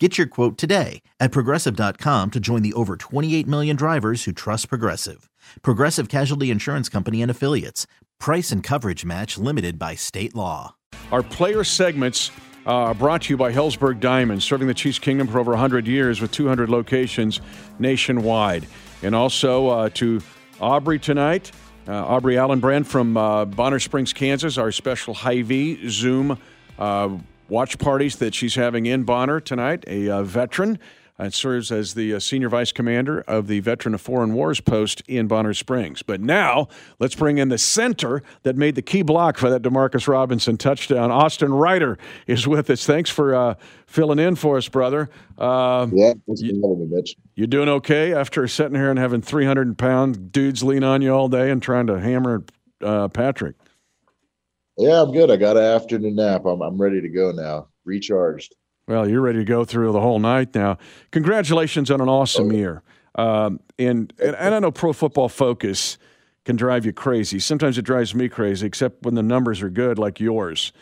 Get your quote today at progressive.com to join the over 28 million drivers who trust Progressive. Progressive Casualty Insurance Company and Affiliates. Price and coverage match limited by state law. Our player segments uh, are brought to you by Helzberg Diamonds, serving the Chiefs Kingdom for over 100 years with 200 locations nationwide. And also uh, to Aubrey tonight. Uh, Aubrey Allenbrand from uh, Bonner Springs, Kansas, our special Hy-Vee Zoom uh, watch parties that she's having in Bonner tonight, a uh, veteran. And serves as the uh, senior vice commander of the Veteran of Foreign Wars post in Bonner Springs. But now, let's bring in the center that made the key block for that Demarcus Robinson touchdown. Austin Reiter is with us. Thanks for uh, filling in for us, brother. Uh, yeah, thanks you, for having me, Mitch. You doing okay after sitting here and having 300 pound dudes lean on you all day and trying to hammer uh, Patrick? Yeah, I'm good. I got an afternoon nap. I'm, I'm ready to go now, recharged. Well, you're ready to go through the whole night now. Congratulations on an awesome oh. year. Um, and, and, and I know Pro Football Focus can drive you crazy. Sometimes it drives me crazy, except when the numbers are good, like yours.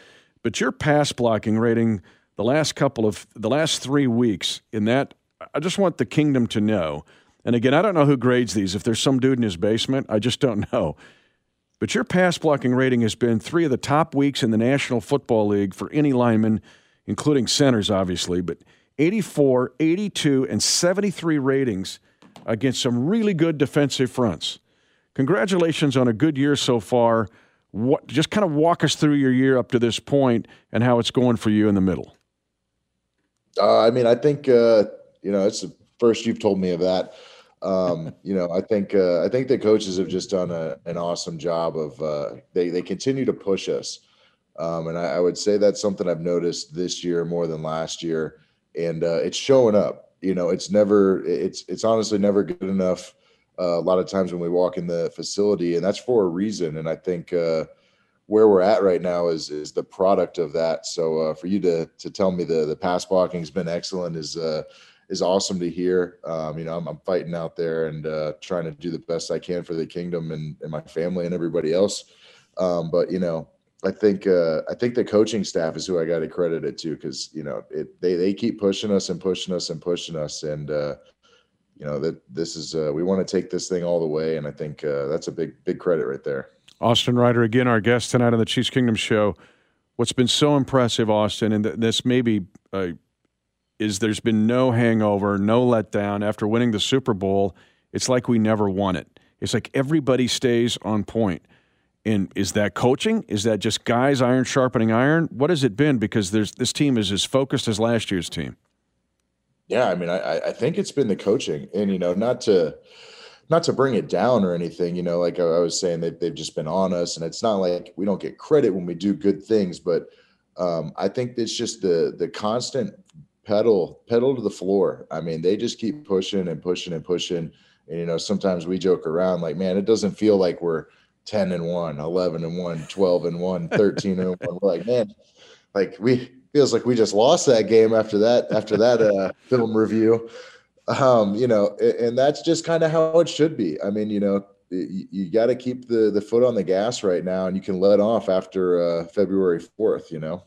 But your pass blocking rating the last couple of the last three weeks in that, I just want the kingdom to know. And again, I don't know who grades these. If there's some dude in his basement, I just don't know. But your pass blocking rating has been three of the top weeks in the National Football League for any lineman including centers, obviously, but 84, 82, and 73 ratings against some really good defensive fronts. Congratulations on a good year so far. What, just kind of walk us through your year up to this point and how it's going for you in the middle. Uh, I mean, I think uh, you know it's the first you've told me of that. Um, you know, I think uh, I think the coaches have just done a, an awesome job of uh, they they continue to push us. Um, and I, I, would say that's something I've noticed this year more than last year, and uh, it's showing up. You know, it's never, it's it's honestly never good enough. Uh, a lot of times when we walk in the facility, and that's for a reason. And I think uh, where we're at right now is is the product of that. So uh, for you to to tell me the the pass blocking has been excellent is uh, is awesome to hear. Um, you know, I'm, I'm, fighting out there and uh, trying to do the best I can for the kingdom and, and my family and everybody else. Um, but you know, I think uh, I think the coaching staff is who I got to credit it to because you know it, they they keep pushing us and pushing us and pushing us and uh, you know that this is uh, we want to take this thing all the way and I think uh, that's a big big credit right there. Austin Reiter again, our guest tonight on the Chiefs Kingdom show. What's been so impressive, Austin, and this maybe uh, is there's been no hangover, no letdown after winning the Super Bowl. It's like we never won it. It's like everybody stays on point. and is that coaching? Is that just guys iron sharpening iron? What has it been? Because there's this team is as focused as last year's team. Yeah, I mean, I, I think it's been the coaching, and you know, not to not to bring it down or anything. You know, like I was saying, they, they've just been on us, and it's not like we don't get credit when we do good things, but um, I think it's just the the constant pedal pedal to the floor. I mean, they just keep pushing and pushing and pushing. And you know, sometimes we joke around like, man, it doesn't feel like we're 10 and 1, 11 and 1, 12 and 1, 13 and 1. We're like, man, like we feels like we just lost that game after that, after that uh, film review. Um, you know, and, and that's just kind of how it should be. I mean, you know, you, you got to keep the the foot on the gas right now, and you can let off after uh, February fourth. You know.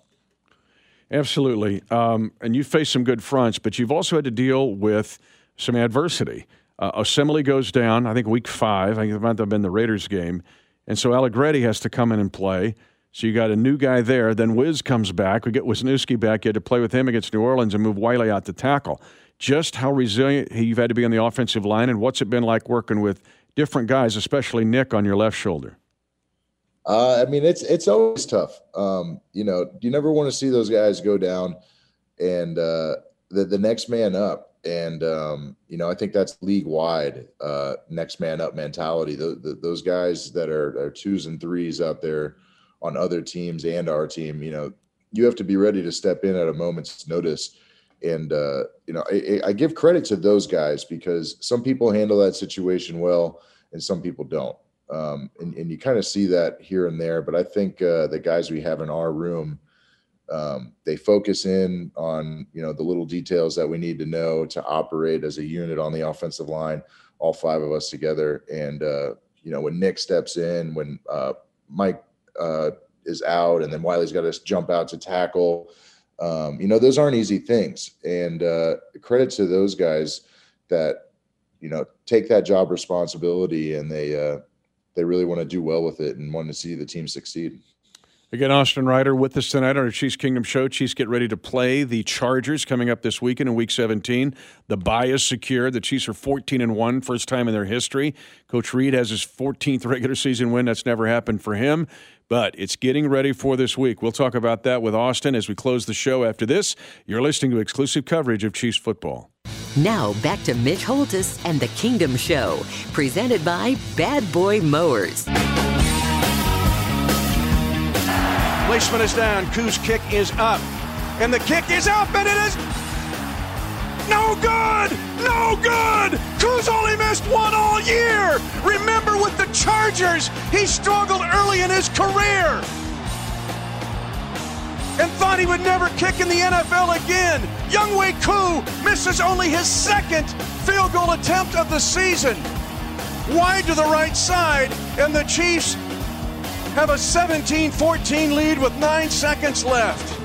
Absolutely. Um, and you faced some good fronts, but you've also had to deal with some adversity. Uh, Osemele goes down, I think week five. I think it might have been the Raiders game. And so Allegretti has to come in and play. So you got a new guy there. Then Wiz comes back. We get Wisniewski back. You had to play with him against New Orleans and move Wylie out to tackle. Just how resilient you've had to be on the offensive line, and what's it been like working with different guys, especially Nick on your left shoulder? Uh, I mean, it's it's always tough. Um, you know, you never want to see those guys go down, and uh, the the next man up. And um, you know, I think that's league wide uh, next man up mentality. The, the, those guys that are, are twos and threes out there on other teams and our team, you know, you have to be ready to step in at a moment's notice. And uh, you know, I, I give credit to those guys because some people handle that situation well, and some people don't. Um, and, and, you kind of see that here and there. But I think uh, the guys we have in our room, um, they focus in on you know the little details that we need to know to operate as a unit on the offensive line, all five of us together. And uh, you know when Nick steps in, when uh, Mike uh, is out, and then Wylie's got to jump out to tackle. Um, you know those aren't easy things, and uh, credit to those guys that you know take that job responsibility and they uh, they really want to do well with it and want to see the team succeed. Again, Austin Reiter with us tonight on our Chiefs Kingdom show. Chiefs get ready to play the Chargers coming up this weekend in Week 17. The bye is secure. The Chiefs are 14 and one, first time in their history. Coach Reid has his 14th regular season win. That's never happened for him, but it's getting ready for this week. We'll talk about that with Austin as we close the show. After this, you're listening to exclusive coverage of Chiefs football. Now back to Mitch Holthus and the Kingdom Show, presented by Bad Boy Mowers. Placement is down. Koo's kick is up. And the kick is up, and it is no good! No good! Koo's only missed one all year! Remember with the Chargers, he struggled early in his career and thought he would never kick in the NFL again. Younghoe Koo misses only his second field goal attempt of the season. Wide to the right side, and the Chiefs have a 17 14 lead with nine seconds left.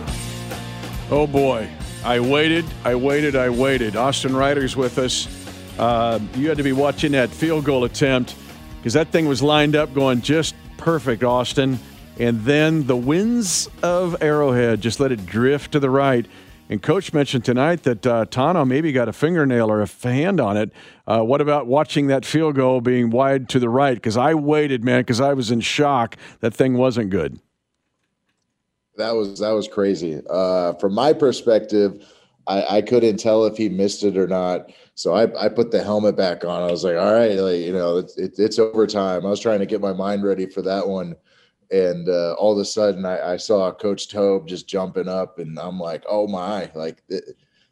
Oh boy. I waited, I waited, I waited. Austin Reiter's with us. Uh, you had to be watching that field goal attempt because that thing was lined up going just perfect, Austin. And then the winds of Arrowhead just let it drift to the right. And coach mentioned tonight that uh, Tanoh maybe got a fingernail or a hand on it. Uh, what about watching that field goal being wide to the right? Because I waited, man, because I was in shock. That thing wasn't good. That was that was crazy. Uh, from my perspective, I, I couldn't tell if he missed it or not. So I, I put the helmet back on. I was like, all right, like, you know, it's, it, it's overtime. I was trying to get my mind ready for that one and uh, all of a sudden I, I, saw Coach Toub just jumping up, and I'm like, oh my, like th-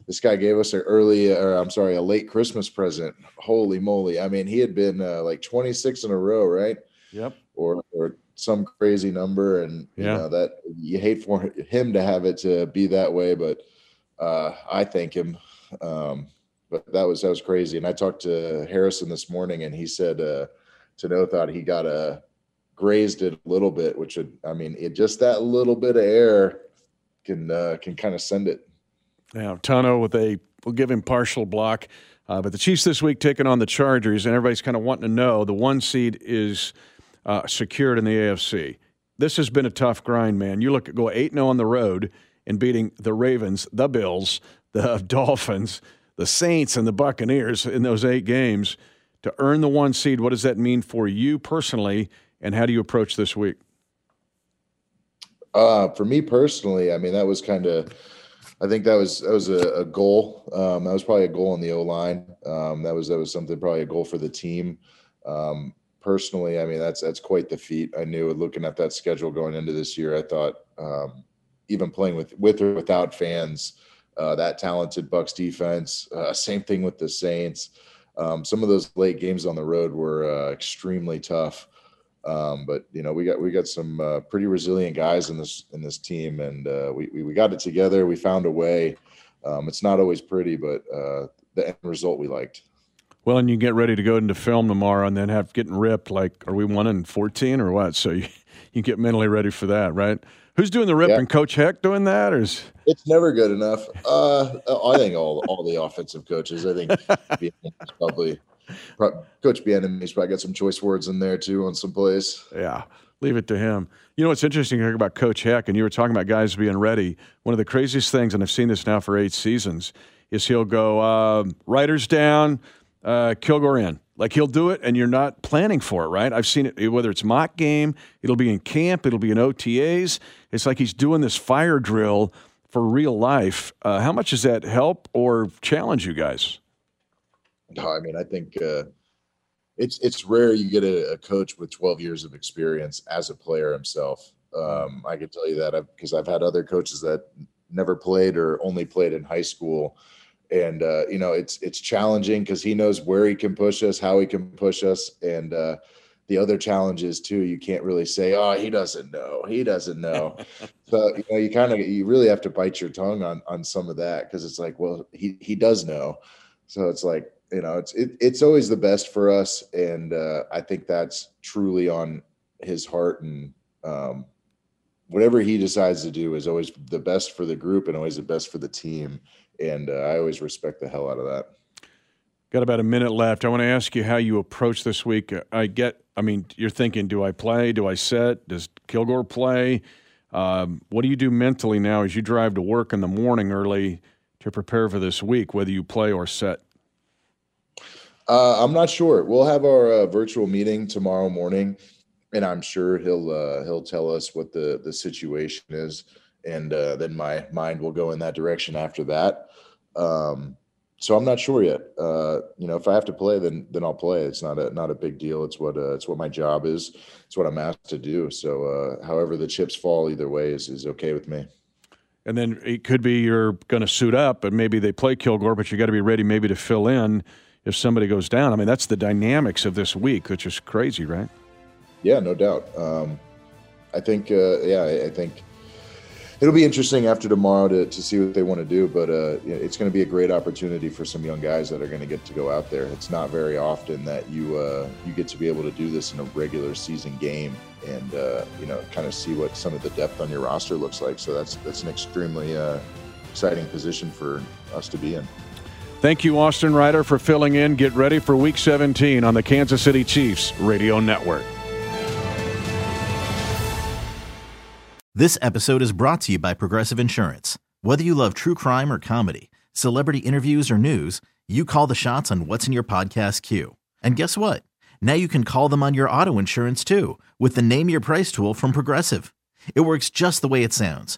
this guy gave us an early, or I'm sorry, a late Christmas present. Holy moly! I mean, he had been uh, like 26 in a row, right? Yep. Or or some crazy number, and yeah. you know that you hate for him to have it to be that way, but uh, I thank him. Um, but that was that was crazy, and I talked to Harrison this morning, and he said uh, Tanoh thought he got a grazed it a little bit, which would, I mean, it just that little bit of air can uh, can kind of send it. Yeah, Tanoh with a we'll give him partial block, uh, but the Chiefs this week taking on the Chargers, and everybody's kind of wanting to know the one seed is uh, secured in the AFC. This has been a tough grind, man. You look at go eight zero on the road and beating the Ravens, the Bills, the Dolphins, the Saints, and the Buccaneers in those eight games to earn the one seed. What does that mean for you personally? And how do you approach this week? Uh, for me personally, I mean, that was kind of, I think that was that was a, a goal. Um, that was probably a goal in the O line. Um, that was that was something probably a goal for the team. Um, personally, I mean, that's that's quite the feat. I knew looking at that schedule going into this year, I thought um, even playing with with or without fans, uh, that talented Bucks defense. Uh, same thing with the Saints. Um, some of those late games on the road were uh, extremely tough. Um, but you know, we got we got some uh, pretty resilient guys in this in this team, and uh, we, we, we got it together. We found a way. Um, it's not always pretty, but uh, the end result we liked. Well, and you get ready to go into film tomorrow, and then have getting ripped. Like, are we one and fourteen or what? So you, you get mentally ready for that, right? Who's doing the ripping? Yeah. Coach Heck doing that, or is it's never good enough? Uh, I think all all the offensive coaches. I think probably Coach Bieniemy's probably got some choice words in there too on some plays. Yeah, leave it to him. You know what's interesting here about Coach Heck, and you were talking about guys being ready. One of the craziest things, and I've seen this now for eight seasons, is he'll go uh, Reiter's down, uh, Kilgore in. Like he'll do it, and you're not planning for it, right? I've seen it. Whether it's mock game, it'll be in camp, it'll be in OTAs. It's like he's doing this fire drill for real life. Uh, how much does that help or challenge you guys? No, I mean, I think uh, it's it's rare you get a, a, coach with 12 years of experience as a player himself. Um, I can tell you that because I've, I've had other coaches that never played or only played in high school and uh, you know it's it's challenging because he knows where he can push us, how he can push us, and uh, the other challenges too. You can't really say, "Oh, he doesn't know. He doesn't know." so you know, you kind of you really have to bite your tongue on on some of that because it's like, well, he he does know. So it's like you know, it's it, it's always the best for us, and uh, I think that's truly on his heart and. Um, whatever he decides to do is always the best for the group and always the best for the team and uh, I always respect the hell out of that. Got about a minute left. I want to ask you how you approach this week. I get, I mean, you're thinking, do I play? Do I set? Does Kilgore play? Um, what do you do mentally now as you drive to work in the morning early to prepare for this week, whether you play or set? Uh, I'm not sure. We'll have our uh, virtual meeting tomorrow morning, and I'm sure he'll uh, he'll tell us what the the situation is and uh, then my mind will go in that direction after that. Um, so I'm not sure yet. Uh, you know, if I have to play, then then I'll play. It's not a not a big deal. It's what uh, it's what my job is. It's what I'm asked to do. So, however the chips fall, either way is is okay with me. And then it could be you're going to suit up, and maybe they play Kilgore, but you got to be ready maybe to fill in if somebody goes down. I mean, that's the dynamics of this week, which is crazy, right? Yeah, no doubt. Um, I think, uh, yeah, I think it'll be interesting after tomorrow to, to see what they want to do. But uh, it's going to be a great opportunity for some young guys that are going to get to go out there. It's not very often that you uh, you get to be able to do this in a regular season game and uh, you know kind of see what some of the depth on your roster looks like. So that's that's an extremely uh, exciting position for us to be in. Thank you, Austin Reiter, for filling in. Get ready for Week 17 on the Kansas City Chiefs Radio Network. This episode is brought to you by Progressive Insurance. Whether you love true crime or comedy, celebrity interviews or news, you call the shots on what's in your podcast queue. And guess what? Now you can call them on your auto insurance too with the Name Your Price tool from Progressive. It works just the way it sounds.